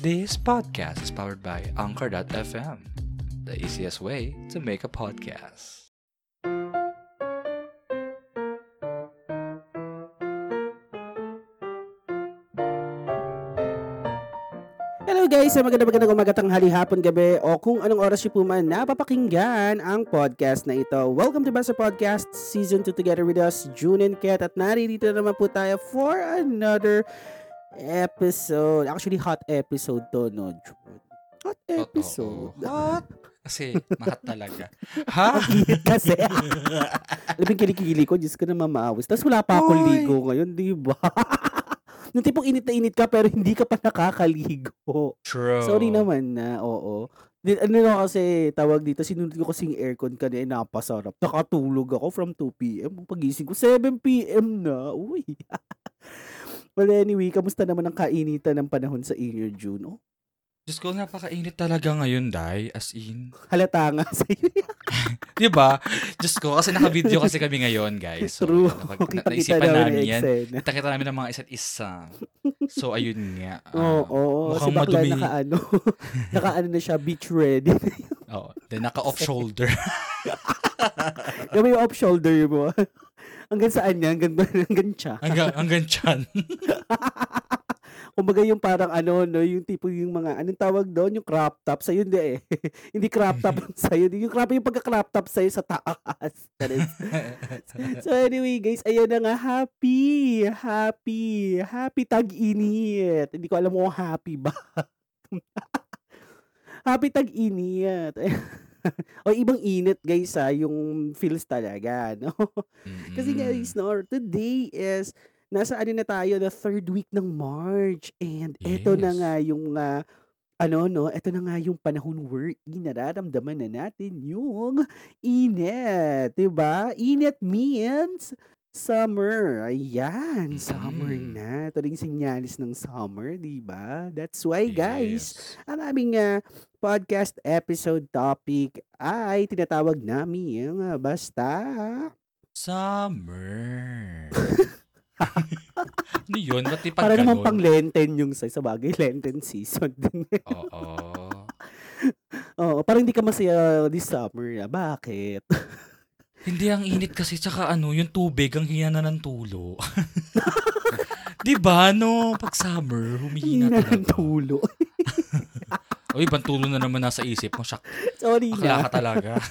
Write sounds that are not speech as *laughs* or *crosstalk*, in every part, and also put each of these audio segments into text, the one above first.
This podcast is powered by Anchor.fm, the easiest way to make a podcast. Hello guys, magandang magandang umaga, tanghali, hapon, gabi o kung anong oras niyo po man napapakinggan ang podcast na ito. Welcome to Basta Podcast Season 2 together with us, June and Kat at naririto na naman po tayo for another episode. Actually, hot episode to, no, June? Hot episode. Hot? Kasi mahat talaga. *laughs* Ha? Kasi. *laughs* Yung kilikili ko, Diyos ko na mamawis. Tapos wala pa akong ligo ngayon, di ba? *laughs* Yung tipong init na init ka pero hindi ka pa nakakaligo. True. Sorry naman na, oo. Di, ano na kasi, tawag dito, sinunod ko kasing aircon kanina, napasarap. Nakatulog ako from 2 p.m. Pagising ko, 7 p.m. na. Uy. Well, anyway, kamusta naman ang kainitan ng panahon sa inyo, June? Oh, Diyos ko, napakainit talaga ngayon, Day. As in. halata nga sa iyo. *laughs* Di ba? Diyos ko, kasi naka-video kasi kami ngayon, guys. So, True. napag- na- Kita-kita naisipan namin namin yan. Kita-kita namin ng mga isa't isa. So, ayun nga. *laughs* Oo, ah, oo. Si mukhang bakla madumi. naka-ano, *laughs* naka-ano na siya, beach ready. Oo. Then, naka-off shoulder. Gawin yung off shoulder mo. Hanggang saan yan? Hanggang, *laughs* hanggang siya. hanggang, hanggang chan. *laughs* Kumbaga yung parang ano, no, yung tipo yung mga, anong tawag doon? Yung crop top. Sa'yo hindi eh. *laughs* hindi crop top sa'yo. Yung crop, yung pagka-crop top sa'yo sa taas. So anyway guys, ayan na nga. Happy! Happy! Happy tag-init. Hindi ko alam kung happy ba. happy tag-init. *laughs* o ibang init guys ha, yung feels talaga. No? *laughs* Kasi Mm. guys, no, today is nasa ano na tayo, the third week ng March. And eto na Yes. nga yung ah, ano no, eto na nga yung panahon where nararamdaman na natin yung init, 'di ba? Init means summer. Ayan, summer Mm. na. Ito rin sinyalis ng summer, 'di ba? That's why guys, Yes. ang aming ah, podcast episode topic ay tinatawag namin ah, basta Summer. *laughs* ano yun? Ba't di pag Para naman ganun? pang Lenten yung sa bagay, Lenten season din. Oo. *laughs* Oo, parang hindi ka masaya this summer. ah. Bakit? *laughs* Hindi ang init kasi tsaka ano, yung tubig ang hina na ng tulo. *laughs* di ba no? Pag summer, humihina Hina ng tulo. *laughs* O ibang tulo na naman nasa isip mo. Siya, Sorry akla na. ka talaga. *laughs*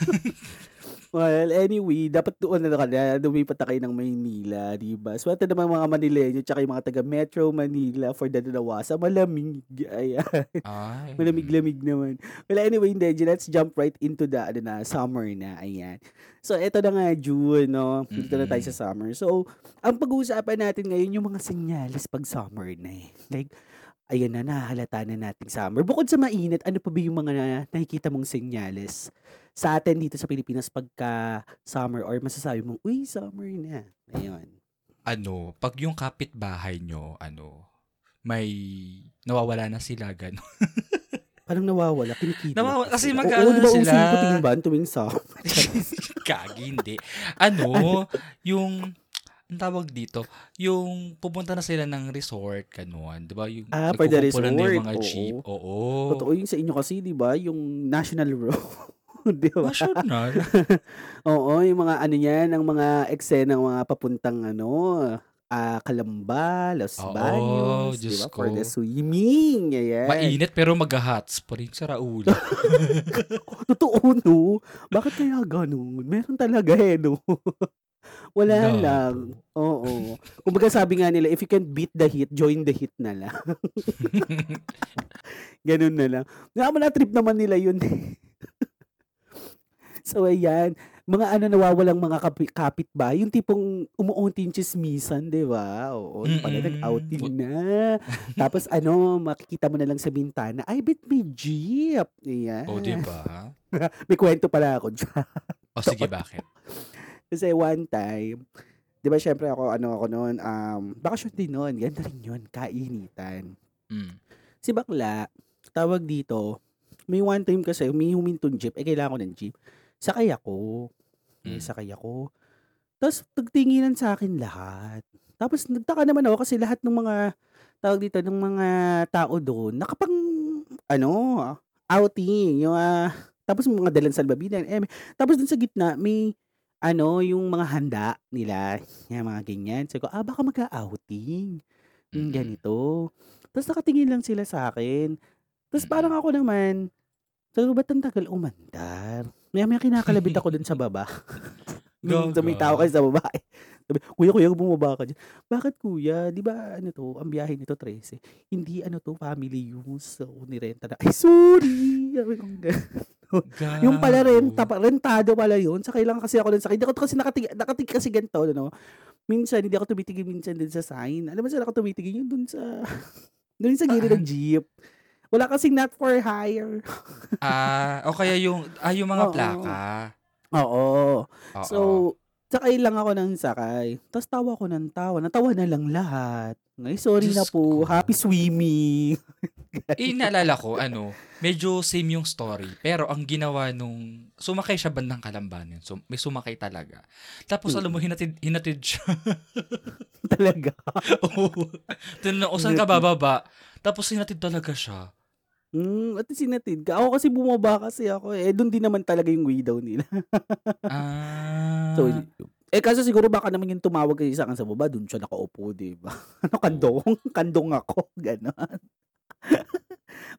Well, anyway, dapat doon na ka na, lumipat na kayo ng Maynila, di ba? So, ito naman mga Manileño, tsaka yung mga taga Metro Manila for the Nawasa, malamig. Ayan. Ay. Malamig-lamig naman. Well, anyway, hindi, let's jump right into the, ano na, summer na. Ayan. So, eto na nga, June, no? Dito na tayo sa summer. So, ang pag-uusapan natin ngayon, yung mga senyales pag summer na eh. Like, ayan na, nahalata na nating summer. Bukod sa mainit, ano pa ba yung mga na- nakikita mong senyales sa atin dito sa Pilipinas pagka summer or masasabi mong, uy, summer na. Ayun. Ano, pag yung kapitbahay nyo, ano, may nawawala na sila, gano'n. *laughs* Parang nawawala, kinikidnap. Nawawala- kasi mag-ano Oo, di ba sila. using ko tingban tuwing summer? *laughs* Kagi, hindi. Ano, yung, ang tawag dito, yung pupunta na sila ng resort, gano'n. Di ba? Yung, Ah, for the na yung resort, mga oo. jeep. Oo. Totoo yung sa inyo kasi, di ba? Yung National *laughs* Road. *laughs* di ba? National. *laughs* Oo, yung mga ano yan, ang mga eksena ng mga papuntang ano, ah Kalamba, Los Oo, Baños, di ba? For the swimming, ayan. Mainit pero mag-hats pa rin sa Raul. *laughs* Totoo, no? Bakit kaya ganun? Meron talaga eh, no? Wala Labo. lang. Oo. Kumbaga sabi nga nila, if you can beat the heat, join the heat na lang. Ganun na lang. Nga na trip naman nila yun. So, ayan. Mga ano nawawalang mga kapi- kapitbahay. Yung tipong umuunti yung chismisan, di ba? Oo. Yung pala nag-outing na. Tapos ano, makikita mo na lang sa bintana, ay, bet may jeep. Ayan. o, di ba? *laughs* May kwento pala ako dyan. O, sige, bakit? Kasi one time, di ba syempre ako, ano ako noon, um, bakasyon din noon, ganda rin yun, kainitan. Mm. Si bakla, tawag dito, may one time kasi, may humintong jeep, eh kailangan ko ng jeep. Sakay ako. Eh, Mm. sakay ako. Tapos, nagtinginan sa akin lahat. Tapos, nagtaka naman ako kasi lahat ng mga, tawag dito, ng mga tao doon, nakapang ano, outing, yung ah, tapos mga dalan salbabidan. Eh, tapos dun sa gitna may ano, yung mga handa nila, yung mga ganyan. Sabi ko, ah, baka mag-outing. Yung Mm. ganito. Tapos nakatingin lang sila sa akin. Tapos Mm. parang ako naman, sabi ko, ba't ang tagal umandar? Maya maya kinakalabit ako dun sa baba. *laughs* Nung may tao Gaga. kayo sa baba. eh. Sabi, kuya, kuya, bumaba ka dyan. Bakit kuya? Di ba, ano to, ang biyahe nito 13. Hindi, ano to, family use. So, nirenta na. Ay, sorry! Yung pala renta, rentado pala yun. Sa kailangan kasi ako dun sa Hindi ako kasi nakatig, nakatig kasi ganito, no? Minsan, hindi ako tumitigil minsan dun sa sign. Alam mo saan ako tumitigil? Yung dun sa, *laughs* dun sa gilid ng jeep. Wala kasing not for hire. *laughs* Ah, o kaya yung, ah, yung mga Oo. plaka. Oo. Oo. So, sakay lang ako ng sakay. Tapos tawa ko ng tawa. Natawa na lang lahat. Ngay, sorry na Diyos po. ko. Happy swimming. *laughs* eh, naalala ko, ano, medyo same yung story. Pero ang ginawa nung, sumakay siya bandang kalambanin. So, may sumakay talaga. Tapos, Mm. alam mo, hinatid, hinatid siya. *laughs* Talaga. Oo. Tinanong, o saan ka bababa? Tapos, hinatid talaga siya. Mm, at sinatid ka. Ako kasi bumaba kasi ako. Eh, doon din naman talaga yung widow nila. *laughs* Ah. So, eh kaso siguro baka naman yung tumawag kasi sa akin sa baba, doon siya nakaupo, di ba? *laughs* ano, kandong? Kandong ako. *laughs* Ganon.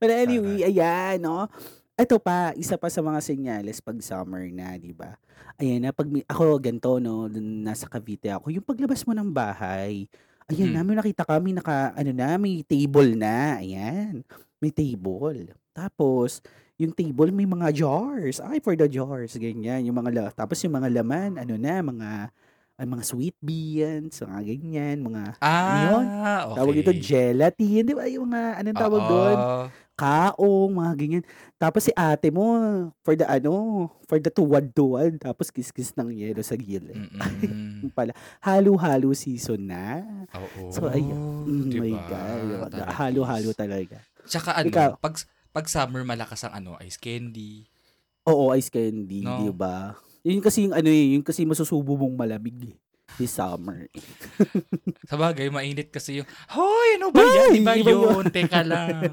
But anyway, ayan, no? Ito pa, isa pa sa mga senyales pag summer na, di ba? Ayan na, pag ako ganito, no, nasa Cavite ako, yung paglabas mo ng bahay, ayan Hmm. na, may nakita kami, naka, ano na, may table na, ayan, may table. Tapos, yung table may mga jars. Ay, for the jars, ganyan. Yung mga, la- tapos yung mga laman, ano na, mga, ay, mga sweet beans, mga ganyan, mga, Ah, yun? okay. tawag dito, gelatin, di ba? Yung mga, anong tawag doon? Oo. kaong, mga ganyan. Tapos si ate mo, for the ano, for the tuwad-tuwad, tapos kiss-kiss ng yelo sa gilid. *laughs* Yung pala, halo-halo season na. Oo. So, ayun. Mm, diba? my God. Halo-halo talaga. Tsaka ano, Ikaw. pag, pag summer, malakas ang ano, ice candy. Oo, ice candy, No. di ba? Yun kasi yung ano eh, yung kasi masusubo mong malamig eh. This summer. *laughs* Sa bagay, mainit kasi yung, Hoy, ano ba yan? Ay, Iba iba yun. Teka lang. *laughs*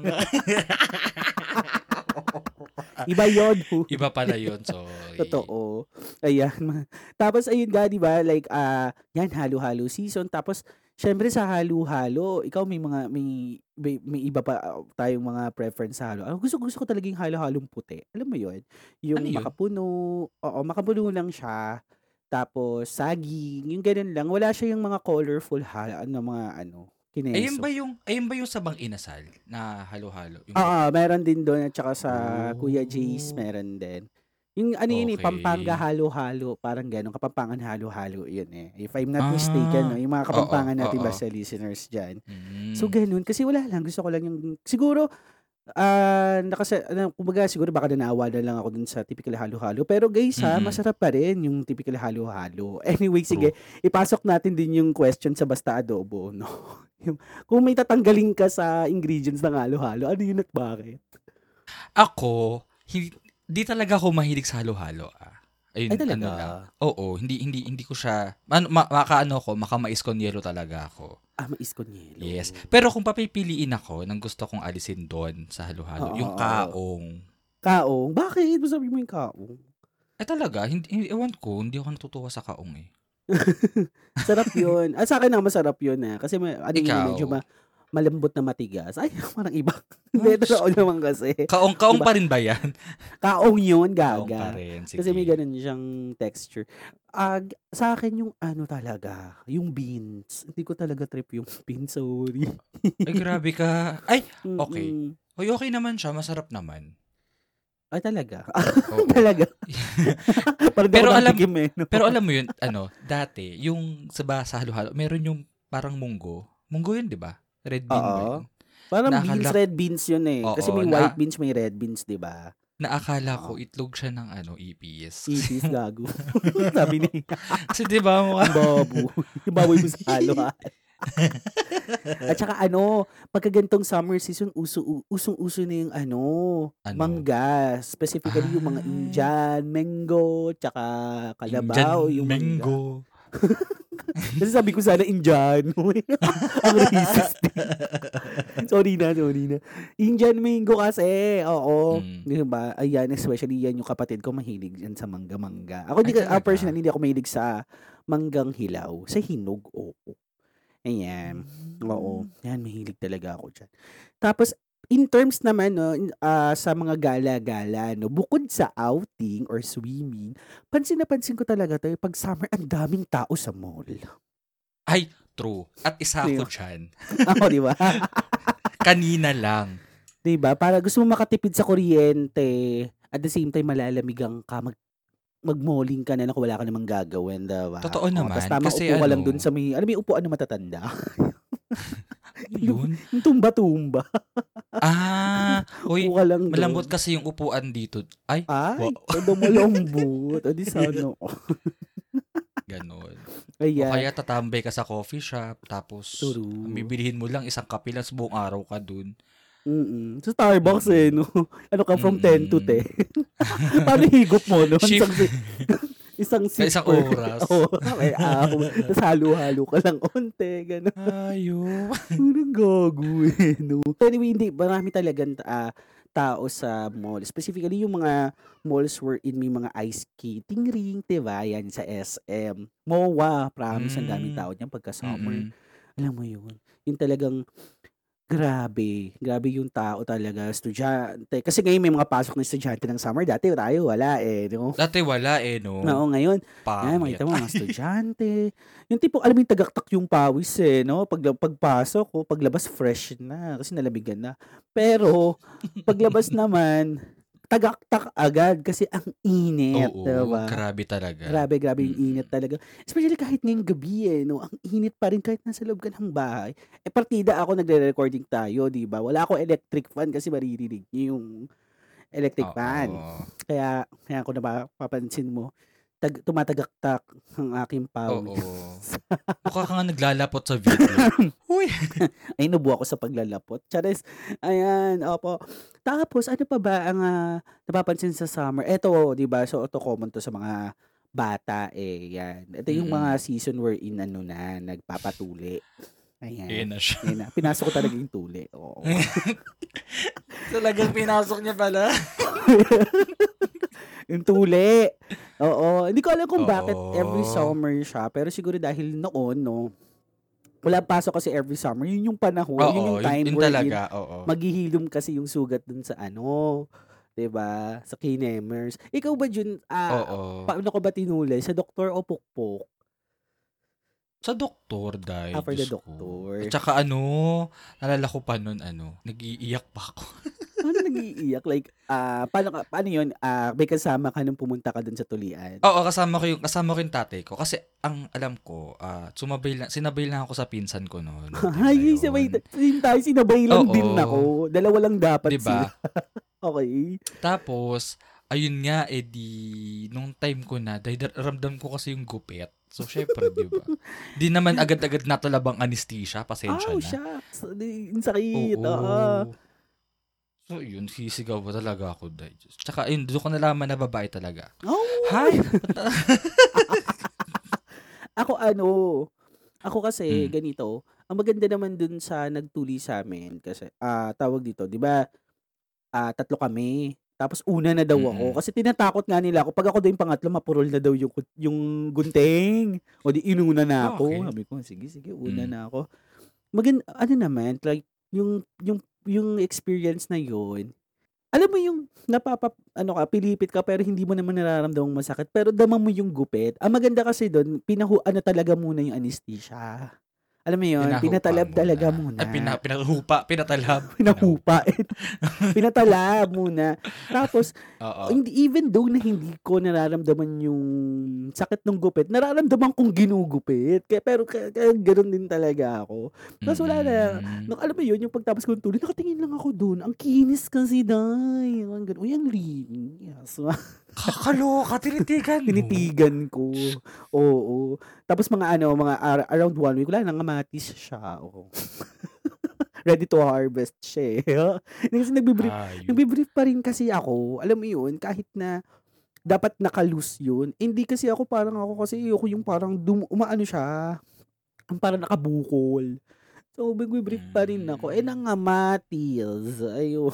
Iba yun. Iba pala yun. Sorry. Totoo. Ayan. *laughs* Tapos ayun nga, di ba? Like, ah, yan, halo-halo season. Tapos, syempre sa halo-halo, ikaw may mga, may, may, may iba pa ah, tayong mga preference sa halo. Ah, gusto, gusto ko talaga yung halo-halong puti. Alam mo yun? Yung Ano yun? makapuno. Oo, makapuno lang siya. Tapos, saging. Yung ganun lang. Wala siya yung mga colorful halo, ano, mga ano, kineso. Ayun ba yung, ayun ba yung sabang inasal na halo-halo? Oo, meron din doon at saka sa Oh. Kuya Jay's meron din. Yung ano yun eh, Okay. Pampanga halo-halo, parang gano'n, Kapampangan halo-halo yun eh. If I'm not Ah, mistaken, no, yung mga Kapampangan oo, natin oo. basta listeners dyan. Mm. So ganun, kasi wala lang, gusto ko lang yung, siguro, ah nakasa, ano, kumbaga siguro baka nanawa na lang ako dun sa typical halo-halo. Pero guys ha, Mm-mm. masarap pa rin yung typical halo-halo. *laughs* Anyway, sige, ipasok natin din yung question sa basta adobo, no? *laughs* Yung, kung may tatanggalin ka sa ingredients ng halo-halo, ano yun at bakit? Ako, hindi, di talaga ako mahilig sa halo-halo. Ah. Ayun, Ay, talaga? ano lang. Oo, hindi hindi hindi ko siya ano ma, makaano ko, makamais con yelo talaga ako. Ah, mais con yelo. Yes. Pero kung papipiliin ako ng gusto kong alisin doon sa halo-halo, Oo, yung kaong. Kaong? Bakit? Ba't sabi mo yung kaong? Eh talaga, hindi, hindi ewan ko, hindi ako natutuwa sa kaong eh. *laughs* Sarap yun. Ah, sa akin na masarap yun eh. Kasi may, ano yun, Ikaw? medyo ma, malambot na matigas. Ay, *laughs* parang iba. Hindi, Diyos totoo naman kasi. Kaong kaong Diba? pa rin ba yan? *laughs* Kaong yun, Kaong pa gaga. rin. Sige. Kasi may ganun siyang texture. Ah, g- sa akin yung ano talaga, yung beans. Hindi ko talaga trip yung *laughs* beans, sorry. Ay, grabe ka. Ay, Okay. Mm-mm. okay naman siya, masarap naman. Ay, talaga. Oo. talaga. Pero alam- eh, no? Pero alam mo yun, ano, dati, yung sa sa halo-halo, meron yung parang munggo. Munggo yun, di ba? Red bean ba Oo. yun? Parang nakala- beans, red beans yun eh. Kasi Oo, may na- white beans, may red beans, di ba? Naakala ko, itlog siya ng ano, EPS. Isis *laughs* gago. *laughs* Sabi ni Kasi di ba, mukha, ang. *laughs* Yung baboy mo sa halo ha. At saka ano, pagka ganitong summer season, uso, usong-uso na yung ano, Ano? mangga. Specifically yung mga Ah. Indian, mango, tsaka kalabaw. Indian yung mango. *laughs* Kasi sabi ko sana Indiano. *laughs* Ang racist. sorry na, sorry na. Indian mango kasi. Oo. Mm. Di ba? Ayan, especially yan yung kapatid ko mahilig yan sa mangga-mangga. Ako, di, ah, personally, hindi ako mahilig sa manggang hilaw. Sa hinog, oo. Ayan. Oo. Yan, mahilig talaga ako dyan. Tapos, in terms naman, no, ah, sa mga gala-gala, no, bukod sa outing or swimming, pansin na pansin ko talaga to, pag summer, ang daming tao sa mall. Ay, true. At isa Di ako ba? dyan. Ako, di ba? *laughs* *laughs* Kanina lang. di ba? Para gusto mo makatipid sa kuryente, at the same time, malalamigang ka, mag magmalling ka na na wala ka namang gagawin, diba? Totoo naman, tama, kasi upo ka lang ano- dun sa may, ano may upuan na matatanda? *laughs* Yun. *laughs* yung tumba-tumba. Ah, *laughs* uy, upo ka lang dun. malambot kasi yung upuan dito. Ay, Ay, Wow. todo malambot. O di sana. *laughs* ganon. O Ayan. kaya tatambay ka sa coffee shop, tapos True. bibilihin mo lang isang kape lang sa buong araw ka dun. Mm-mm. Sa Starbucks eh, no? Ano ka, from 10 to Mm-mm. 10. Paano higop mo, no? Shift. Isang, isang Sa sip isang oras. *laughs* Oo. Okay, ah, Tapos halo-halo ka lang onte, gano'n. Ayo. Anong gagawin, no? Anyway, hindi. Marami talagang ah, tao sa mall. Specifically, yung mga malls wherein may mga ice skating ring, diba? Yan sa SM. MOA, promise, ang daming Mm. tao niyan pagka-summer. Mm-mm. Alam mo yun? Yung talagang grabe. Grabe yung tao talaga. Estudyante. Kasi ngayon may mga pasok na estudyante ng summer. Dati tayo, wala eh. No? Dati wala eh, no? Oo, ngayon, Pangit. makita mo mga estudyante. yung tipo, alam mo yung tagaktak yung pawis eh, no? Pag, pagpasok ko, paglabas fresh na kasi nalabigan na. Pero, paglabas naman, tagaktak agad kasi ang init, Oo, diba? grabe talaga. Grabe, grabe yung init talaga. Especially kahit ngayong gabi eh, no? Ang init pa rin kahit nasa loob ka ng bahay. Eh, partida ako, nagre-recording tayo, di ba? Wala ako electric fan kasi maririnig niyo yung electric Oo. fan. Kaya, kaya ako napapansin mo, tag, tumatagaktak ang aking Oo. pawis. *laughs* Mukha ka nga naglalapot sa video. *laughs* Uy. *laughs* Ay, nubo ako sa paglalapot. Charis, ayan, opo. Tapos, ano pa ba ang ah, napapansin sa summer? Eto, di ba? So, ito common to sa mga bata eh. Yan. Ito yung Mm-mm. mga season wherein ano na, nagpapatuli. Ayan. Ayan na siya. Ayan na. Pinasok ko talaga yung tuli. Oo. Talagang pinasok niya pala. yung tuli. Oo. Hindi ko alam kung bakit Oo. every summer siya. Pero siguro dahil noon, no, wala pasok kasi every summer. Yun yung panahon. Oo, yun yung time yun, yun wherein talaga. Oo. maghihilom kasi yung sugat dun sa ano, 'di ba? Sa Kinemers. Ikaw ba Jun, ah, Oo. paano ko ba tinulay? Sa doktor o pukpok? Sa doktor, dahil. Ah, for the Diyos ko. doctor. At saka ano, nalala ko pa nun, ano, nag-iiyak pa ako. *laughs* Paano nag-iiyak? Like, ah, paano, ka, paano yun? Ah, may kasama ka nung pumunta ka dun sa tulian? Oo, kasama ko yung, kasama ko yung tatay ko. Kasi, ang alam ko, ah, sumabay lang, sinabay lang ako sa pinsan ko noon. *laughs* Ay, sabay, same tayo, sinabay lang Oo. din ako. Dalawa lang dapat Diba? sila. *laughs* Okay. Tapos, ayun nga, eh di, nung time ko na, dahil dar- ramdam ko kasi yung gupit. So, syempre, di ba? *laughs* Di naman agad-agad natulabang anesthesia, pasensya Oh, na. shucks. Ang sakit. Oo. Oo. So, yun, sisigaw pa talaga ako. Dahil. Tsaka, yun, doon ko nalaman na babae talaga. Oh, Hi! *laughs* Ako ano, ako kasi Mm. ganito, ang maganda naman dun sa nagtuli sa amin kasi ah tawag dito, 'di ba? Ah tatlo kami. Tapos una na daw ako Mm. kasi tinatakot nga nila ako pag ako daw yung pangatlo mapurol na daw yung yung gunting. O di inuna na Ah, ako. okay. Sabi ko, sige sige, una Mm. na ako. Maganda ano naman, like yung yung yung experience na yun. Alam mo yung napapa ano ka, pilipit ka pero hindi mo naman nararamdamang masakit pero dama mo yung gupit. Ang maganda kasi doon, pinahu ano talaga muna yung anesthesia. Alam mo yun, Pinahupa pinatalab talaga muna. Ay, pina, pinahupa, pinatalab. *laughs* Pinahupa. *laughs* Pinatalab muna. Tapos, hindi, even though na hindi ko nararamdaman yung sakit ng gupit, nararamdaman kong ginugupit. Kaya, pero kaya, kaya ganoon din talaga ako. Tapos wala na. Mm. Nung, alam mo yun, yung pagtapos ko ng tuloy, nakatingin lang ako doon. Ang kinis kasi, day. Ganun. Uy, ang linis. *laughs* Kakaloka, *laughs* tinitigan. Tinitigan ko. Oo. Tapos mga ano, mga ar- around one week, wala, nangamatis siya. Oo. *laughs* Ready to harvest siya eh. *laughs* Kasi nagbibrief, Ayun. nagbibrief pa rin kasi ako. Alam mo yun, kahit na dapat naka-loose yun. Hindi kasi ako parang ako kasi ako yung parang dum, umaano siya. Ang parang nakabukol. So, bigwi-brief pa rin ako. Eh, nangamatis. Ayun.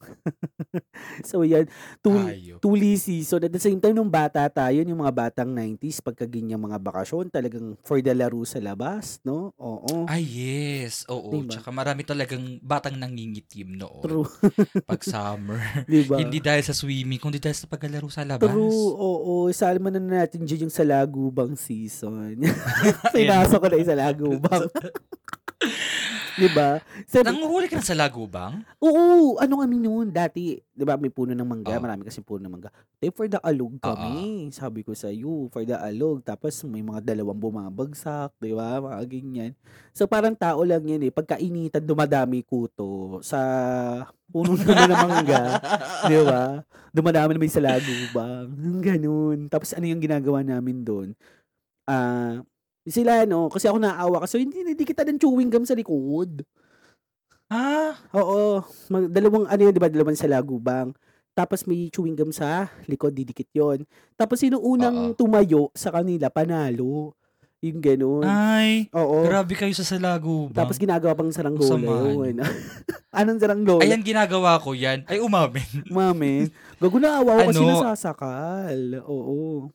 *laughs* so, yan. Ayop. tuli season. At the same time, nung bata tayo, yung mga batang 90s, pagka ganyang mga bakasyon, talagang for the laro sa labas, no? Oo. Ay, yes. Oo. Diba? Tsaka marami talagang batang nangingitim noon. True. *laughs* Pag summer. *laughs* Diba? Hindi dahil sa swimming, kundi dahil sa paglalaro sa labas. True, oo. Salma na natin dyan yung sa Lagubang season. Pinasok ko na yung sa Lagubang. Diba? Sabi, Nanguhuli ka na sa lagubang? oo, ano kami noon dati? Diba may puno ng mangga, Oo. marami kasi puno ng mangga. Eh, for the alog kami. Sabi ko sa iyo, for the alog. Tapos may mga dalawang bumabagsak, diba? Mga ganyan. So parang tao lang yan eh. Pagkainitan, dumadami kuto sa puno naman ng mangga. *laughs* Di ba? Dumadami naman sa lagubang. Ganun. Tapos ano yung ginagawa namin doon? Ah, sila no, kasi ako naawa kasi hindi hindi kita ng chewing gum sa likod. Ah, Oo, mag, dalawang ano yun, 'di ba? Dalawang sa lagubang. Tapos may chewing gum sa likod, didikit 'yon. Tapos sino unang Oo. tumayo sa kanila panalo. Yung ganun. ay, Oo. grabe kayo sa salagubang. Tapos ginagawa pang saranggola yun. *laughs* Anong saranggola? Ayan, ginagawa ko yan. Ay, umamin. Mami, gago na awa ko kasi Ano? nasasakal. Oo.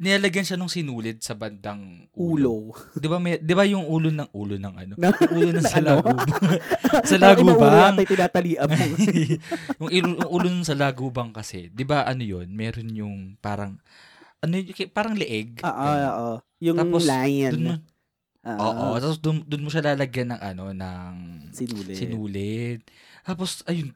Nilalagyan siya nung sinulid sa bandang ulo. Ulo. Di ba, may, di ba yung ulo ng ulo ng ano? Na- Yung ulo ng *laughs* ano? salagubang. *laughs* sa Parang iba ulo lagubang. yata yung tinatalian mo. *laughs* yung, ilo- yung ulo ng sa lagubang kasi, di ba ano yun? Meron yung parang, ano yun, parang leeg. Oo, oo. Yung Tapos, lion. Dun Ah, oo, tapos dun, dun mo siya lalagyan ng ano, ng Sinulid. sinulid. Tapos, ayun,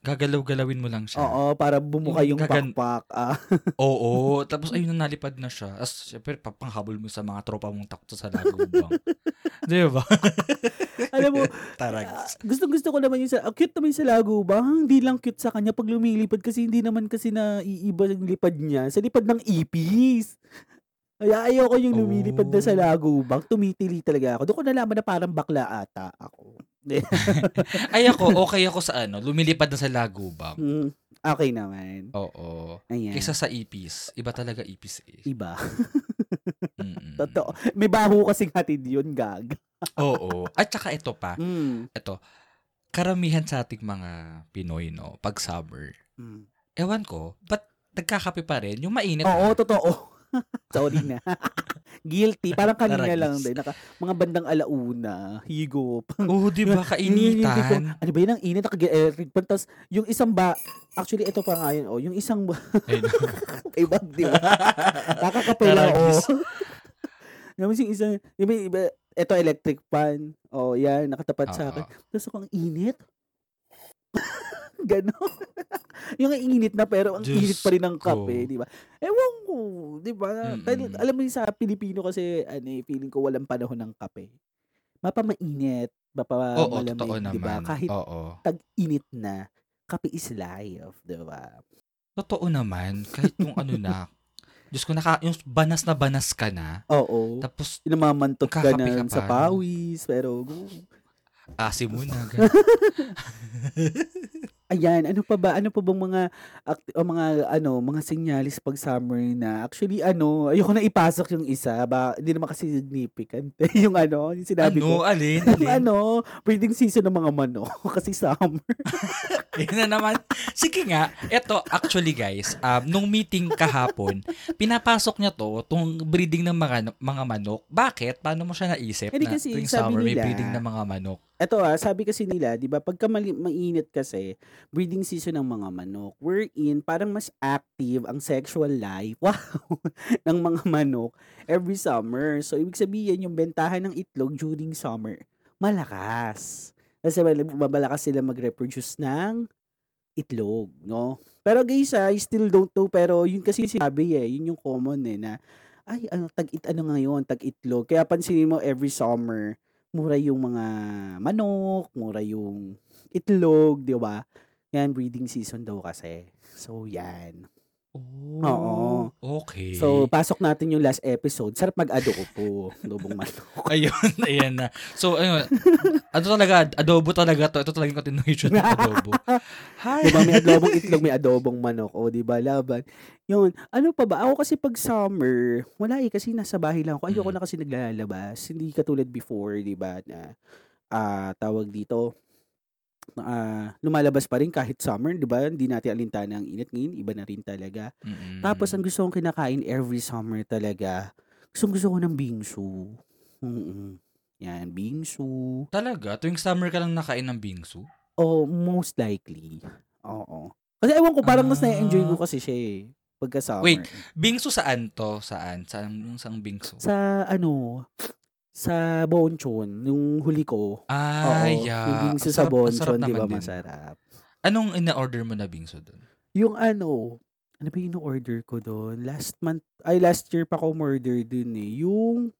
gagalaw-galawin mo lang siya. Oo, para bumuka yung Gagan- pakpak. Ah. *laughs* Oo. Tapos ayun na nalipad na siya. Tapos syempre papanghabol mo sa mga tropa mong takto sa lagubang. *laughs* Di ba? *laughs* Alam mo, Tarag. gusto gusto ko naman yung sa, ah, cute naman yung sa lago ba? Hindi lang cute sa kanya pag lumilipad kasi hindi naman kasi na iiba yung lipad niya. Sa lipad ng ipis. Kaya ayoko yung lumilipad na sa Oh. lago bang tumitili talaga ako. Doon ko nalaman na parang bakla ata ako. *laughs* Ay ako, okay ako sa ano, lumilipad na sa lagubang. Hmm, okay naman. Oo. Ayan. Kaysa sa ipis. Iba talaga ipis eh. Iba. *laughs* Totoo. May baho kasing hatid yun, gag. *laughs* Oo. At saka ito pa. Mm. Ito. Karamihan sa ating mga Pinoy, no, pag summer. Mm. Ewan ko, ba't nagkakape pa rin? Yung mainit Oo, totoo. Sorry na. Guilty. Parang kanina Taragis. lang din. Naka, mga bandang alauna, higop. Oo, di ba? Kainitan. *laughs* ano ba yun ang init? Naka-electric pan. Tapos, yung isang ba, actually, ito pa nga yun. Oh, yung isang ba, Ayun. iba, di ba? *laughs* Nakakapila, oh. Naman *laughs* yung isang, iba, iba, ito electric pan. Oh, yan, nakatapat sa Oo. akin. Tapos ako, ang init. *laughs* Ganon. *laughs* yung init na pero ang Diyos init pa rin ng kape, ko. di ba? Ewan ko, di ba? Dahil, alam mo yung sa Pilipino kasi, ano, eh, feeling ko walang panahon ng kape. Mapa mainit, mapa Oo, totoo malamig, di ba? Kahit Oo. tag-init na, kape is life, di ba? Totoo naman. Kahit yung ano na, *laughs* Diyos ko, naka, yung banas na banas ka na, Oo. tapos Inamamantot ka na ka sa pa. pawis, pero asim mo na. Ayan, ano pa ba? Ano pa bang mga act- o mga ano, mga senyalis pag summer na? Actually, ano, ayoko na ipasok yung isa, ba hindi naman kasi significant. *laughs* yung ano, yung sinabi ko. ano, alin, Yung alin. ano, breeding season ng mga manok *laughs* kasi summer. *laughs* Yun na naman. Sige nga, eto, actually guys, um, nung meeting kahapon, pinapasok niya to, tong breeding ng mga, mga manok. Bakit? Paano mo siya naisip Hindi na kasi tuwing sabi summer may nila- breeding ng mga manok? Ito ah, sabi kasi nila, 'di ba, pagka mali- mainit kasi, breeding season ng mga manok, wherein parang mas active ang sexual life, *laughs* wow, ng mga manok every summer. So, ibig sabihin, yung bentahan ng itlog during summer, malakas. Kasi mabalakas sila mag-reproduce ng itlog, no? Pero guys, ah, I still don't know, pero yun kasi sinabi eh, yun yung common eh, na, ay, ano, tag-it, ano ngayon, tag-itlog. Kaya pansinin mo, every summer, mura yung mga manok, mura yung itlog, di ba? Yan, breeding season daw kasi. So, yan. Oh, okay. So, pasok natin yung last episode. Sarap mag-adobo. Adobong manok. *laughs* Ayun, ayan na. So, ayun, ano talaga, adobo talaga to. Ito talaga yung continuation ng adobo. Hi! Diba, may adobong itlog, may adobong manok. O, diba, laban. Yun. Ano pa ba? Ako kasi pag summer, wala eh, kasi nasa bahay lang ako. Ayoko Mm. na kasi naglalabas. Hindi katulad before, diba, na ah tawag dito, ah lumalabas pa rin kahit summer, diba? Hindi natin alintana ang init ngayon. Iba na rin talaga. Mm-mm. Tapos, ang gusto kong kinakain every summer talaga, gusto gusto ko ng bingsu. Mm Yan, bingsu. Talaga? Tuwing summer ka lang nakain ng bingsu? Oh, most likely. Oo. Kasi ewan ko, parang mas Ah. na-enjoy ko kasi siya eh. Pagka summer. Wait. Bingsu saan to? Saan? Saan yung isang bingsu? Sa ano, sa Bonchon, yung huli ko. Ah, oo, yeah. Yung bingsu Ang sa Bonchon, di ba masarap? Anong ina-order mo na bingsu doon? Yung ano, ano ba yung order ko doon? Last month, ay last year pa ko order dun eh. Yung,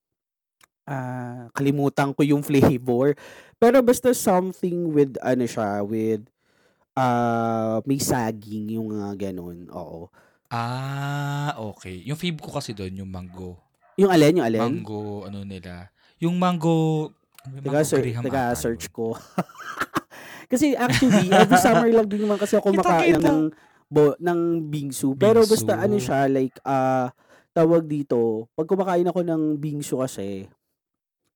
ah, kalimutan ko yung *laughs* flavor. Pero basta something with, ano siya, with, ah, may saging, yung uh, ganun. Oo. Ah, okay. Yung fave ko kasi doon, yung mango. Yung alin, yung alin? Mango, ano nila. Yung mango, Teka, mango sir, teka, search ko. *laughs* kasi actually, every summer lang din naman kasi ako Kita-kita. ng bo, ng bingsu. Pero Bingsu. basta ano siya, like, ah tawag dito, pag kumakain ako ng bingsu kasi,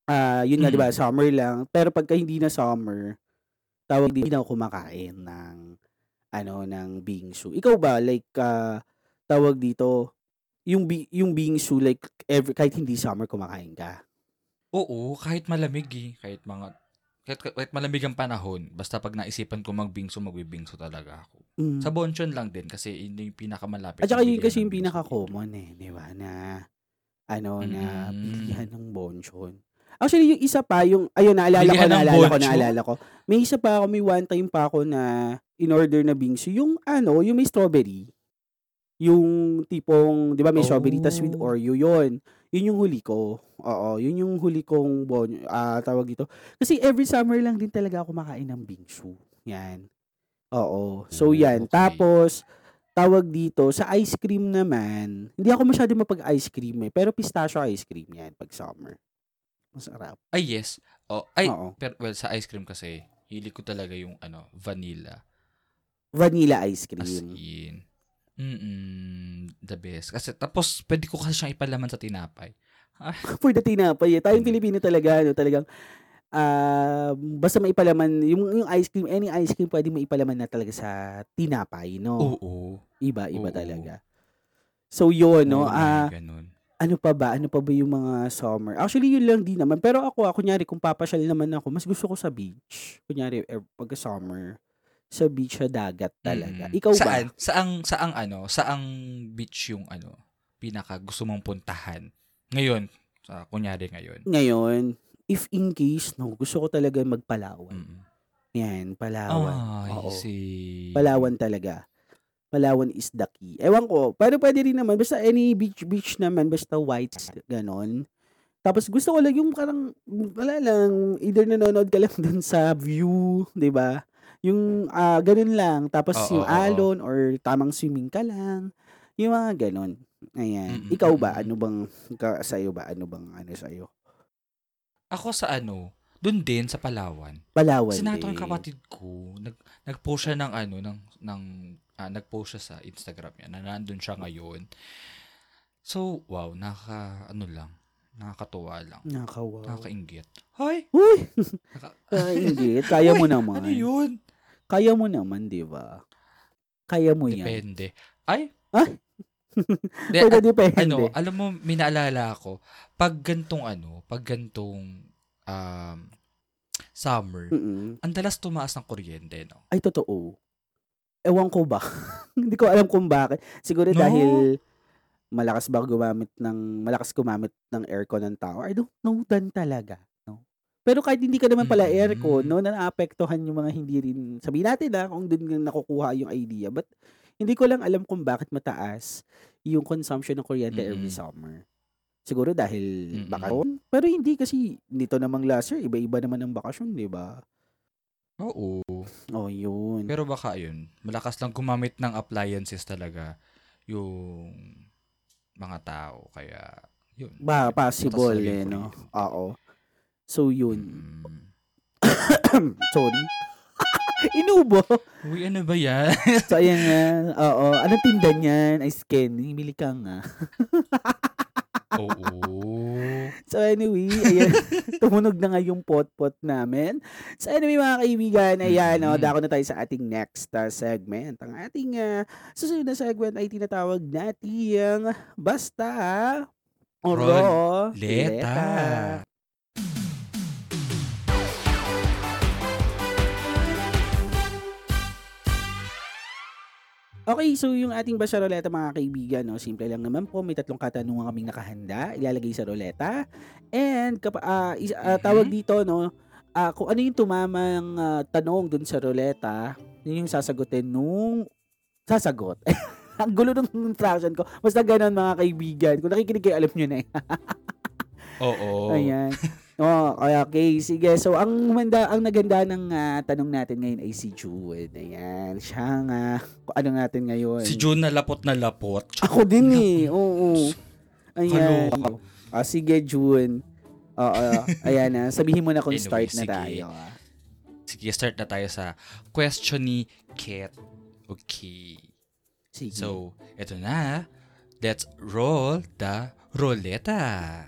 ah yun nga, Mm. di ba, summer lang. Pero pagka hindi na summer, tawag dito, hindi na ako kumakain ng, ano, ng bingsu. Ikaw ba, like, ah tawag dito, yung, bi- yung bingsu, like, every, kahit hindi summer, kumakain ka? Oo, kahit malamig eh. Kahit mga, kahit, kahit malamig ang panahon, basta pag naisipan ko magbingso, magbibingso talaga ako. Mm. Sa Bonchon lang din kasi yun yung pinakamalapit. At saka na yun kasi ng yung pinaka-common eh, di ba? Na, ano, na Mm. bilihan ng bonchon. Actually, yung isa pa, yung, ayun, naalala ko, Bilihan ng naalala ko, bonchon? naalala ko. May isa pa ako, may one time pa ako na in-order na bingsu. Yung, ano, yung may strawberry. Yung tipong, di ba, may strawberry, tas with Oh. Oreo, yun. Yun yung huli ko. Oo, yun yung huli kong bon, ah tawag dito. Kasi every summer lang din talaga ako makain ng bingsu. Yan. Oo. So, Oh, yan. okay. Tapos, tawag dito, sa ice cream naman, hindi ako masyado mapag-ice cream eh. Pero pistachio ice cream yan pag summer. Masarap. Ay, yes. Oh, ay, Oo. pero, well, sa ice cream kasi, hili ko talaga yung, ano, vanilla. Vanilla ice As cream. in. Mm the best. Kasi, tapos, pwede ko kasi siyang ipalaman sa tinapay. *laughs* For the tinapay. eh. Tayong. Pilipino talaga, ano, talagang, ah basta maipalaman, yung, yung ice cream, any ice cream, pwede maipalaman na talaga sa tinapay, no? Oo. Iba, iba Oo. talaga. So, yun, no? Ah, may ganun. ano pa ba? Ano pa ba yung mga summer? Actually, yun lang din naman. Pero ako, ako, kunyari, kung papasyal naman ako, mas gusto ko sa beach. Kunyari, er, pagka summer, sa beach sa dagat talaga. Mm. Ikaw saan, ba? Saang, saang ano, saang beach yung ano, pinaka gusto mong puntahan? Ngayon, sa kunyari ngayon. Ngayon, if in case, no, gusto ko talaga magpalawan. Mm. Yan, Palawan. Ay, Oo. si... Palawan talaga. Palawan is the key. Ewan ko, pero pwede rin naman, basta any beach, beach naman, basta white, ganon. Tapos gusto ko lang yung parang, wala lang, either nanonood ka lang *laughs* dun sa view, di ba? Yung ah ganun lang. Tapos Oo, yung oo, alon or tamang swimming ka lang. Yung mga ganon. Ayan. Mm-mm, Ikaw ba? mm-mm. Ano bang, ka, sa'yo ba? Ano bang, ano sa'yo? Ako sa ano, dun din sa Palawan. Palawan Kasi nakita ko yung kapatid ko, nag, nag-post siya ng ano, ng, ng ah, nag-post siya sa Instagram niya, na nandun siya ngayon. So, wow, naka, ano lang, nakakatuwa lang. Nakakawaw. Nakakaingit. Hoy! Uy! Naka, *laughs* Kaingit. *laughs* Kaya mo Uy, naman. ano yun? Kaya mo naman, di ba? Kaya mo yan. Depende. Ay! Ay! Di, Pero at- depende. ano, alam mo, minaalala ako, pag gantong ano, pag gantong um, summer, Mm-mm. ang dalas tumaas ng kuryente, no? Ay, totoo. Ewan ko ba? *laughs* Hindi ko alam kung bakit. Siguro No? dahil malakas ba gumamit ng, malakas gumamit ng aircon ng tao. I don't know dan talaga. No? Pero kahit hindi ka naman pala Mm. aircon, no, na naapektuhan yung mga hindi rin, sabihin natin na kung doon nga nakukuha yung idea. But hindi ko lang alam kung bakit mataas yung consumption ng kuryente every Mm-mm. summer. Siguro dahil Mm-mm. bakasyon. Pero hindi kasi dito namang last year, iba-iba naman ang bakasyon, di ba? Oo. Oh, yun. Pero baka yun, malakas lang gumamit ng appliances talaga yung mga tao. Kaya, yun. Ba, possible eh, no? Oo. So, yun. Mm. *coughs* Sorry. *laughs* Inubo. Uy, ano ba yan? *laughs* So, ayan nga. Oo. Anong tinda niyan? Ay, skin. Himili ka nga. *laughs* Oo. So, anyway, ayan. tumunog na nga yung pot-pot namin. So, anyway, mga kaibigan, ayan, oh, Mhm. dako na tayo sa ating next uh, segment. Ang ating uh, susunod na segment ay tinatawag natin Basta Oro Leta. Okay, so yung ating basa roleta mga kaibigan, no, simple lang naman po, may tatlong katanungan kaming nakahanda, ilalagay sa roleta. And kapa, ah, is- Mhm. tawag dito, no, ah, kung ano yung tumamang ah, tanong dun sa roleta, yun yung sasagutin nung sasagot. *laughs* Ang gulo ng instruction ko. Basta ganun mga kaibigan. Kung nakikinig kayo, alam nyo na eh. *laughs* Oo. Ayan. Oh, okay, sige. So, ang manda, ang naganda ng ah, tanong natin ngayon ay si Jude. Ayan. Siya nga, kung ano natin ngayon. Si June na lapot na lapot. Ako din eh. *laughs* Oo. Ayan. Kaloka. Ah, sige, June. Oo. Ayan na. Sabihin mo na kung Anyway, start na sige. tayo. ah. Sige, start na tayo sa question ni Ket. Okay. Sige. So, eto na. Let's roll the roleta.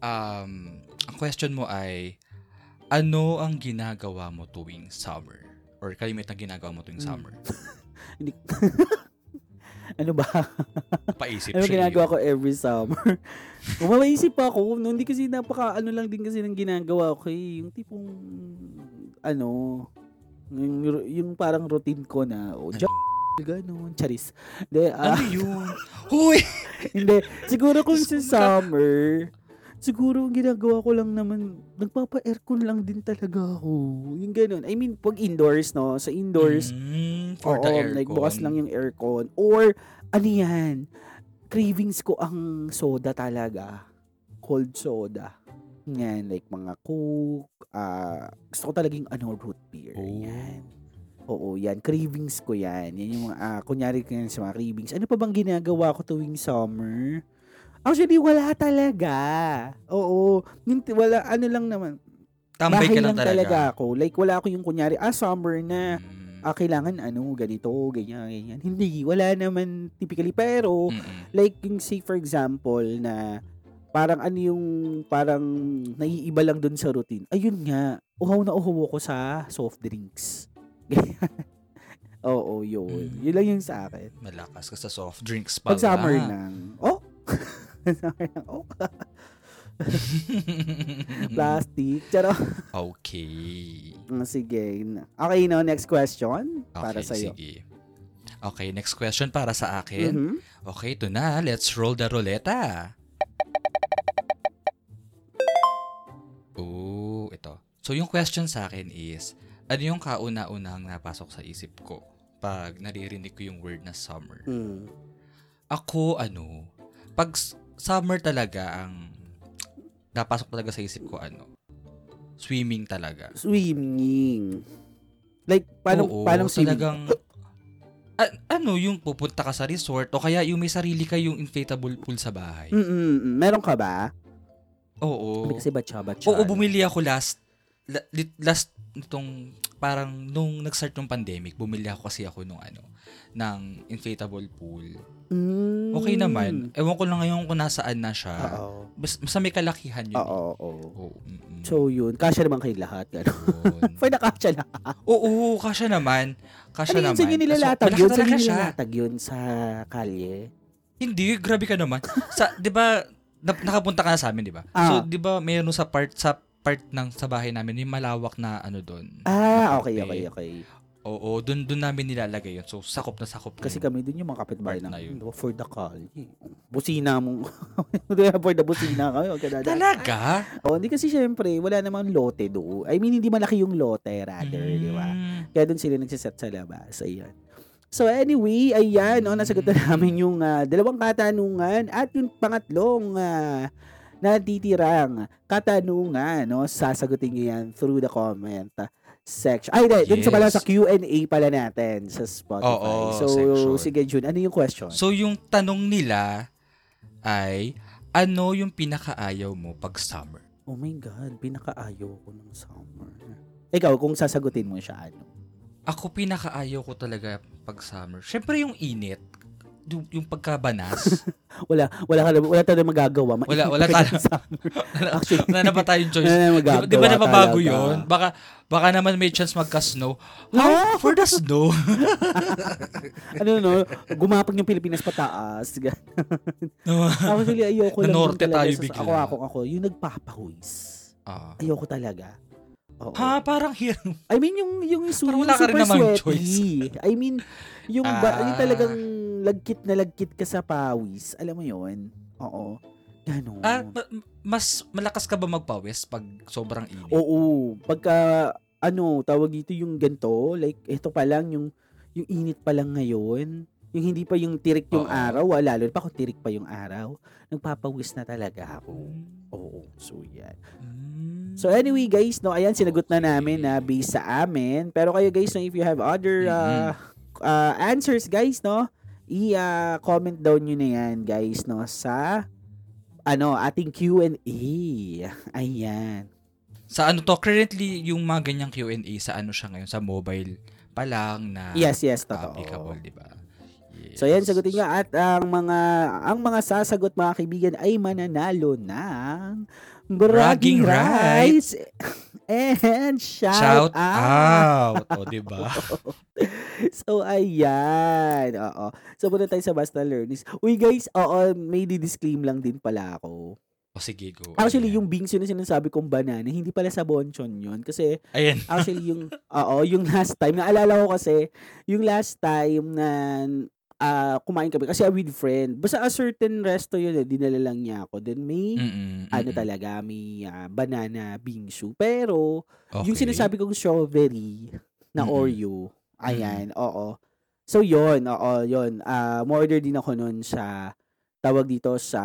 Um, ang question mo ay, ano ang ginagawa mo tuwing summer? Or kalimitan ginagawa mo tuwing Hmm. summer? *laughs* Hindi- *laughs* ano ba? Paisip Ano siya. ginagawa ko every summer? *laughs* Umawaisip pa ako. No, hindi kasi napaka ano lang din kasi ng ginagawa ko eh. Yung tipong ano yung, yung parang routine ko na oh, Ano? job, ganun, charis. Hindi, ah, Ano yun? Huy! hindi. Siguro kung sa summer, siguro ginagawa ko lang naman, nagpapa-aircon lang din talaga ako. Yung ganun. I mean, pag indoors, no? Sa indoors, Mm, for Oo, the aircon. like bukas lang yung aircon. Or, ano yan, cravings ko ang soda talaga. Cold soda. Yan, like mga Coke. ah gusto ko talagang ano, root beer. Oh. Yan. Oo, yan. Cravings ko yan. Yan yung mga, ah, kunyari ko yan sa mga cravings. Ano pa bang ginagawa ko tuwing summer? Actually, wala talaga. Oo. Wala, ano lang naman. Tambay bahay ka lang talaga. ako. Like, wala ako yung kunyari, ah, summer na Mm. ah, kailangan ano, ganito, ganyan, ganyan. Hindi, wala naman typically. Pero, Mm-mm. like yung say for example na parang ano yung parang naiiba lang dun sa routine. Ayun nga, uhaw na uhaw ko sa soft drinks. *laughs* Oo, yun. Mm. Yun lang yung sa akin. Malakas ka sa soft drinks pala. Pag summer nang, oh, summer nang, *laughs* oh, *laughs* plastic. Charo. okay. Mm, Sige. Okay, no, next question. Para Okay, sa'yo. sige. Okay, next question para sa akin. Mhm. Okay, ito na. Let's roll the roleta. Oh, ito. So, yung question sa akin is, ano yung kauna-unang napasok sa isip ko pag naririnig ko yung word na summer? Mm. Ako, ano, pag summer talaga ang napasok talaga sa isip ko, ano, swimming talaga. Swimming. Like, paano, Oo, paano swimming? talagang, A- ano, yung pupunta ka sa resort o kaya yung may sarili ka yung inflatable pool sa bahay. Mm-mm. Meron ka ba? Oo. Kasi batcha-batcha. Oo, bumili ako last, last nitong, parang nung nag-start yung pandemic, bumili ako kasi ako nung ano, ng inflatable pool. Mm. Okay naman. Ewan ko lang ngayon kung nasaan na siya. Oo. Bas, basta may kalakihan yun. Oo, eh. oo. Oo. mm-mm. So, yun. Kasya naman kayo lahat. Gano'n. *laughs* Na kasya na. Oo, kasya naman. Kasya Ano naman. Saan yun nilalatag So, yun? siya. nilalatag yun? Sa kalye? Hindi, grabe ka naman. Sa, 'di ba, na- nakapunta ka na sa amin, 'di ba? Ah. So, 'di ba, mayroon sa part sa part ng sa bahay namin, yung malawak na ano doon. Ah, okay, okay, okay. Oo, doon doon namin nilalagay yun. So, sakop na sakop. Kasi yun. kami dun yung mga kapitbahay na, na yun. for the kalye. Busina mo. *laughs* for the busina kami. Talaga? Oh, hindi kasi syempre, wala namang lote do. I mean, hindi malaki yung lote rather, di ba? Mm. Kaya doon sila nagsiset sa labas. Ayan. So anyway, ayan, no, nasagot na namin yung ah, dalawang katanungan at yung pangatlong ah, natitirang katanungan, no? Sasagutin niyo yan through the comment section. Ay, hindi. Dun sa pala Yes. sa Q&A pala natin sa Spotify. Oo, so, section. sige Jun, ano yung question? So, yung tanong nila ay, ano yung pinakaayaw mo pag summer? oh my God, pinakaayaw ko ng summer. Ikaw, kung sasagutin mo siya, ano? Ako pinakaayaw ko talaga pag summer. Syempre yung init. Yung, yung pagkabanas. *laughs* Wala, wala ka wala tayong magagawa. Mainit Wala- wala tayo. *laughs* Actually, Wala na ba tayong *laughs* choice? wala na Di, magagawa di ba nababago talaga. yun? Baka, baka naman may chance magka-snow. No! How? For the snow? ano no, gumapag yung Pilipinas pataas. Actually, ayoko lang talaga tayo bigla. Ako, ako, ako. Yung nagpapawis. Ah. Ayoko talaga. Oo. ha, parang here. I mean, yung, yung, su- Parang yung wala ka rin super sweaty. choice. I mean, yung, ba, Ah. yung talagang lagkit na lagkit ka sa pawis. Alam mo yun? Oo. Ganon. Ah, ma- mas malakas ka ba magpawis pag sobrang init? Oo. Pagka, ano, tawag dito yung ganto, like, ito pa lang, yung, yung init pa lang ngayon, yung hindi pa yung tirik yung Oo. araw, ah, lalo pa kung tirik pa yung araw, nagpapawis na talaga ako. Oo. So, yan. Mm. So anyway guys, no, ayan sinagot na namin na based sa amin. Pero kayo guys, no, if you have other uh, uh, answers guys, no, i-comment down nyo na yan guys, no, sa ano, ating Q&A. Ayan. Sa ano to, currently yung mga ganyang Q&A sa ano siya ngayon, sa mobile pa lang na Yes, yes, totoo. applicable, di ba? Yes. So yan, sagutin nyo at ang mga ang mga sasagot mga kaibigan ay mananalo ng bragging rights and shout, Shout out. out. O, di ba? *laughs* so, ayan. Oo. So, muna tayo sa Basta Learnings. Uy, guys, oo, may di-disclaim lang din pala ako. O sige, go. Actually, Ayan. yung bingsu na sinasabi kong banana, hindi pala sa bonchon yun. Kasi, Ayan. actually, yung, *laughs* oo, yung last time, naalala ko kasi, yung last time na ah, kumain kami, kasi with friend, basta a certain resto yun, eh, dinala lang niya ako. Then, may, Mm-mm, ano mm-mm. talaga, may ah, banana bingsu. Pero, Okay. yung sinasabi kong strawberry na Mm-mm. Oreo. Ayan, oo. So, yon oo, yon Ah, order din ako nun sa, tawag dito sa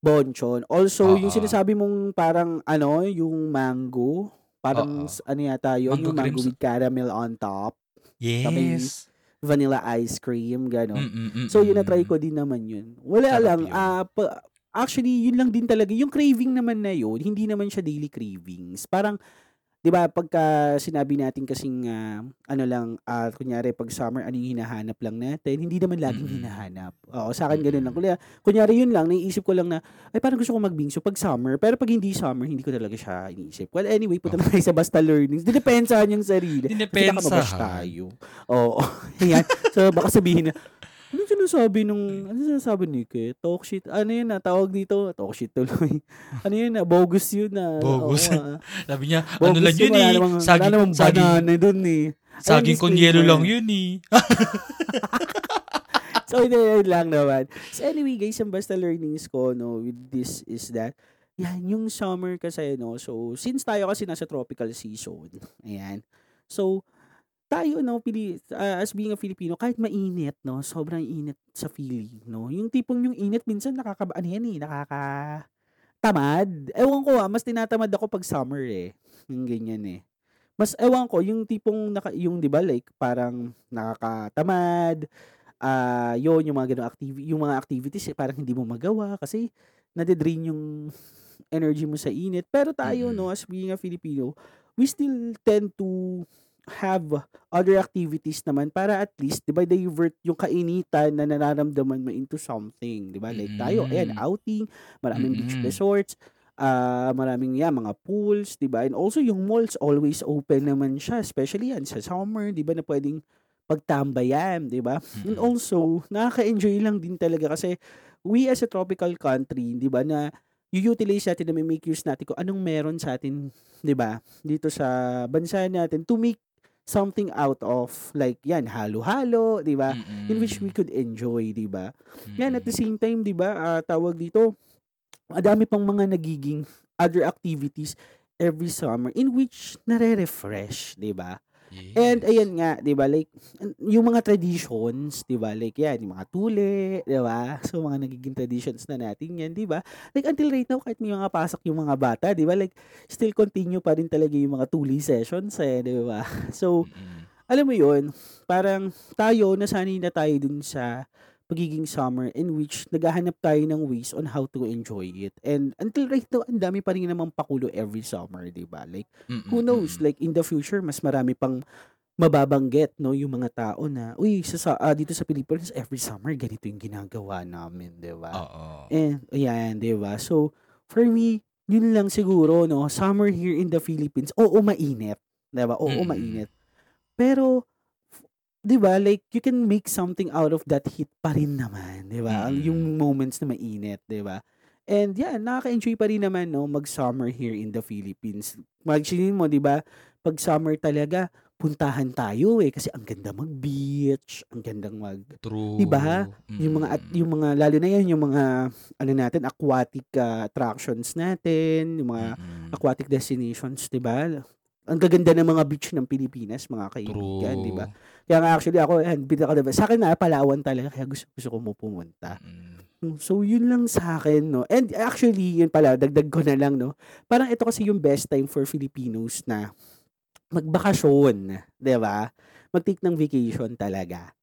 Bonchon. Also, yung Oo. sinasabi mong parang, ano, yung mango, parang, s- ano yata yun, Mango yung mango creams. with caramel on top, Yes. Vanilla ice cream, gano'n. Mm-mm, So, yun na-try ko din naman yun. Wala Sarap lang. yun. ah pa- actually, yun lang din talaga. Yung craving naman na yun, hindi naman siya daily cravings. Parang, di ba, pagka sinabi natin kasing, ah, ano lang, ah, kunyari, pag summer, ano yung hinahanap lang natin, hindi naman laging Mm-mm. hinahanap. Oo, sa akin ganun lang. Kunya, kunyari yun lang, naiisip ko lang na, ay, parang gusto ko magbingso pag summer, pero pag hindi summer, hindi ko talaga siya iniisip. Well, anyway, punta na tayo sa basta learnings. Dinepensahan yung sarili. Nakamabash tayo. Oo. *laughs* Ayan. So, baka sabihin na, ano sinasabi nung, ano sinasabi ni Ke? Talk shit. Ano yun na, tawag dito? Talk shit tuloy. *laughs* ano yun na, bogus yun na. Bogus. Oo. *laughs* Sabi niya, ano Bogus lang yun wala eh. namang- wala Saging, namang saging, banana dun eh. saging Ayun, lang yun eh. *laughs* so, ito yun lang naman. So, anyway, guys, ang basta learnings ko, no, with this is that, yan, yung summer kasi, no, so, since tayo kasi nasa tropical season, ayan, so, tayo, no, pili, ah, as being a Filipino, kahit mainit, no, sobrang init sa feeling, no, yung tipong yung init, minsan nakakaba, ano yan eh, nakaka, tamad. Ewan ko ah, mas tinatamad ako pag summer eh. Yung ganyan eh. Mas ewan ko, yung tipong, naka, yung di ba like, parang nakakatamad, ah yun, yung mga ganung activity, yung mga activities eh, parang hindi mo magawa kasi nade-drain yung energy mo sa init. Pero tayo, Mm-mm. no, as being a Filipino, we still tend to have other activities naman para at least, di ba, divert yung kainitan na nararamdaman mo into something, di ba? Like tayo, ayan, outing, maraming beach Mm-mm. resorts, ah maraming yan, mga pools, di ba? And also, yung malls always open naman siya, especially yan sa summer, di ba, na pwedeng pagtambayan, di ba? And Mm-mm. also, nakaka-enjoy lang din talaga kasi we as a tropical country, di ba, na i-utilize natin na may make use natin kung anong meron sa atin, di ba, dito sa bansa natin to make something out of like yan halo-halo, 'di ba? In which we could enjoy, 'di ba? Yan at the same time, 'di ba? ah, tawag dito, madami pang mga nagiging other activities every summer in which nare-refresh, 'di ba? Yes. And ayan nga, 'di ba? Like yung mga traditions, 'di ba? Like yan, yung mga tuli, 'di ba? *laughs* So mga nagiging traditions na natin 'yan, 'di ba? Like until right now kahit may mga pasok yung mga bata, 'di ba? Like still continue pa rin talaga yung mga tuli sessions eh, 'di ba? *laughs* So Mm-mm. alam mo 'yun, parang tayo nasanay na tayo dun sa pagiging summer in which naghahanap tayo ng ways on how to enjoy it. And until right now, ang dami pa rin namang pakulo every summer, 'di ba? Like Mm-mm, who knows like in the future mas marami pang mababanggit no yung mga tao na uy sa, sa ah, dito sa Pilipinas every summer ganito yung ginagawa namin 'di ba Oo. and ayan 'di ba so for me yun lang siguro no summer here in the Philippines oo mainit 'di ba oo Mm-mm. mainit pero 'di ba like you can make something out of that heat pa rin naman 'di ba Mm-mm. yung moments na mainit 'di ba And yeah, nakaka-enjoy pa rin naman no mag-summer here in the Philippines. Imagine mo, 'di ba? Pag summer talaga, puntahan tayo eh kasi ang ganda mag-beach, ang gandang mag True. 'di ba? Yung mga at yung mga lalo na 'yan yung mga ano natin aquatic ah, attractions natin, yung mga Mm-mm. aquatic destinations, 'di ba? Ang gaganda ng mga beach ng Pilipinas, mga kaibigan, 'di ba? Kaya nga actually ako, yan, bida ko diba? Sa akin na Palawan talaga kaya gusto gusto ko mo pumunta. Mm, So, yun lang sa akin, no? And actually, yun pala, dagdag ko na lang, no? Parang ito kasi yung best time for Filipinos na magbakasyon, 'di ba? Mag-take ng vacation talaga.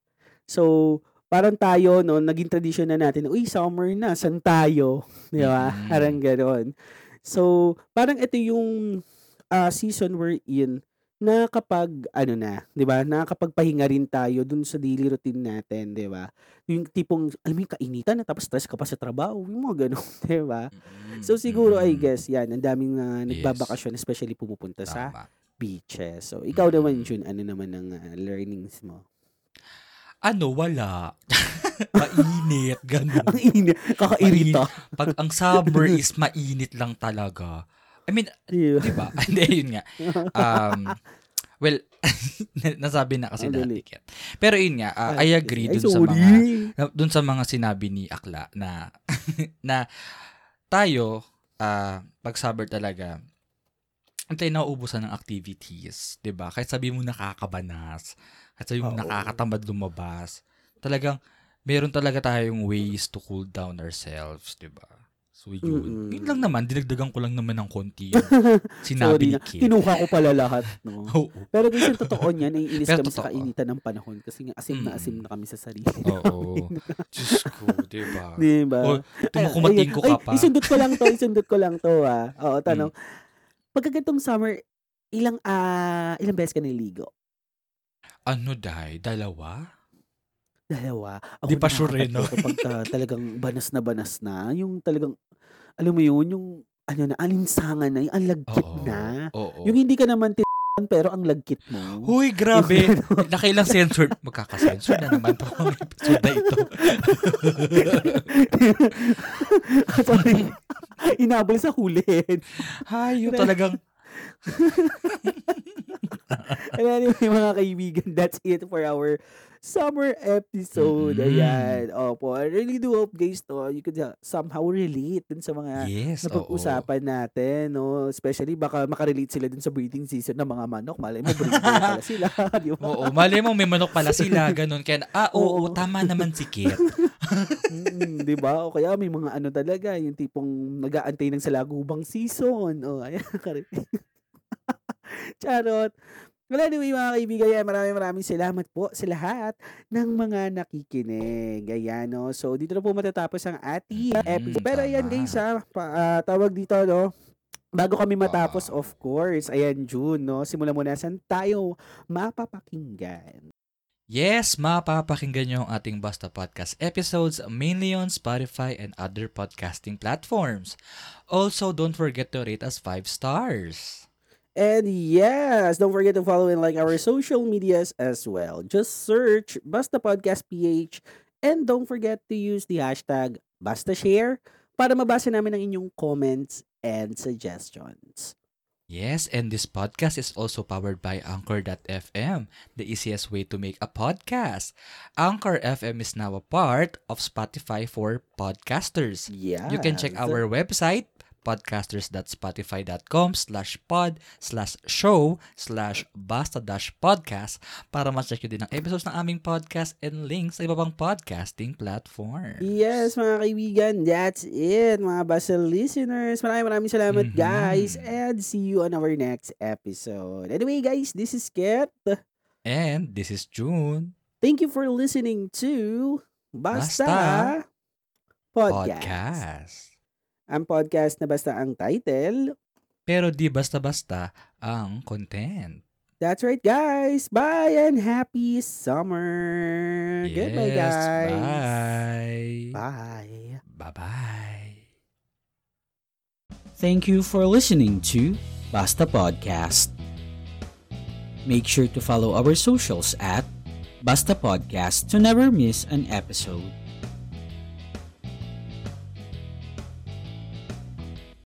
So, parang tayo, no, naging tradition na natin, uy, summer na, san tayo? *laughs* 'Di ba? Mm-mm. Parang gano'n. So, parang ito yung ah, season we're in na kapag ano na, 'di ba? Nakakapagpahinga rin tayo dun sa daily routine natin, 'di ba? Yung tipong alam mo yung kainitan na tapos stress ka pa sa trabaho, yung mga ganun, *laughs* 'di ba? Mm-mm. So siguro I guess 'yan, ang daming na Yes. nagbabakasyon especially pumupunta sa Tama. beaches. So ikaw naman Mm-mm. Jun, ano naman ang ah, learnings mo? Ano, wala. *laughs* Mainit, ganun. *laughs* Ang init, kakairita. Pag ang summer is mainit lang talaga. I mean, Di ba? di *laughs* ba? Hindi, yun nga. Um, well, *laughs* nasabi na kasi dati. Kat. Pero yun nga, ah, I agree dun sa mga dun sa mga sinabi ni Akla na *laughs* na tayo ah pag summer talaga antay nauubusan ng activities, 'di ba? Kahit sabi mo nakakabanas, kahit sabi mo Oo. nakakatamad lumabas, talagang meron talaga tayong ways to cool down ourselves, 'di ba? So yun. Mm-mm. Yun lang naman, dinagdagan ko lang naman ng konti yung *laughs* sinabi ni. Kit. Kinuha ko pala lahat, no? *laughs* Oo. Pero guys, yung totoo niyan, naiinis Pero kami sa totoo. kainitan ng panahon kasi nga asim na Mm. asim na kami sa sarili. Oo. *laughs* Diyos ko, 'di ba? Di ba? O, tumukumating ko ka Ay, pa. isundot ko lang to, isundot ko lang to ah. Oo, tanong. Pagka ganitong summer, ilang ah ilang beses ka niligo? Ano dai? Dalawa? Dalawa. Ako Di pa sure eh, no? nakakatatlo Pagka talagang banas na banas na, yung talagang, alam mo yun, yung, ano na, alinsangan na, yung ang lagkit Oo. na. Oo. Yung hindi ka naman tin pero ang lagkit mo. Huy, grabe. *laughs* Nakailang censored. Magkakasensor na naman to ang *laughs* episode na ito. *laughs* Sorry. Inabol sa hulid. Hay, yung talagang, And anyway, mga kaibigan, that's it for our summer episode. Mm-mm. Ayan. Opo. I really do hope, guys, to, you could uh, somehow relate dun sa mga yes, na oo. natin, no? Especially, baka makarelate sila dun sa breeding season ng mga manok. Malay mo, breeding pala sila. *laughs* Di ba? Oo, mali mo, may manok pala sila, ganun. Kaya, ah, oo, Oo. tama naman si Kit. *laughs* Mm, di ba? O kaya may mga ano talaga, yung tipong nag-aantay ng salagubang season. O, ayan. *laughs* Charot. Well, anyway, mga kaibigan, yan, maraming maraming salamat po sa lahat ng mga nakikinig. Ayan, no? So, dito na po matatapos ang ating Mm, episode. Pero ayan, guys, ha, pa, ah, tawag dito, no? Bago kami matapos, of course, ayan, June, no? Simulan muna, saan tayo mapapakinggan? Yes, mapapakinggan nyo ang ating Basta Podcast episodes mainly on Spotify and other podcasting platforms. Also, don't forget to rate us 5 stars. And yes, don't forget to follow and like our social medias as well. Just search Basta Podcast PH and don't forget to use the hashtag Basta Share para mabasa namin ang inyong comments and suggestions. Yes, and this podcast is also powered by Anchor.fm, the easiest way to make a podcast. Anchor FM is now a part of Spotify for podcasters. Yeah. You can check our website, podcasters.spotify.com slash pod slash show slash basta dash podcast para ma-check nyo din ang episodes ng aming podcast and links sa iba pang podcasting platform. Yes, mga kaibigan, that's it, mga Basta listeners. Maraming maraming salamat, Mhm. guys, and see you on our next episode. Anyway, guys, this is Ket. And this is June Thank you for listening to Basta, Basta Podcast. Podcast. Ang podcast na basta ang title. Pero di basta-basta ang content. That's right, guys. Bye and happy summer. Goodbye, Yes, guys. Bye. Bye. Bye-bye. Thank you for listening to Basta Podcast. Make sure to follow our socials at Basta Podcast to never miss an episode.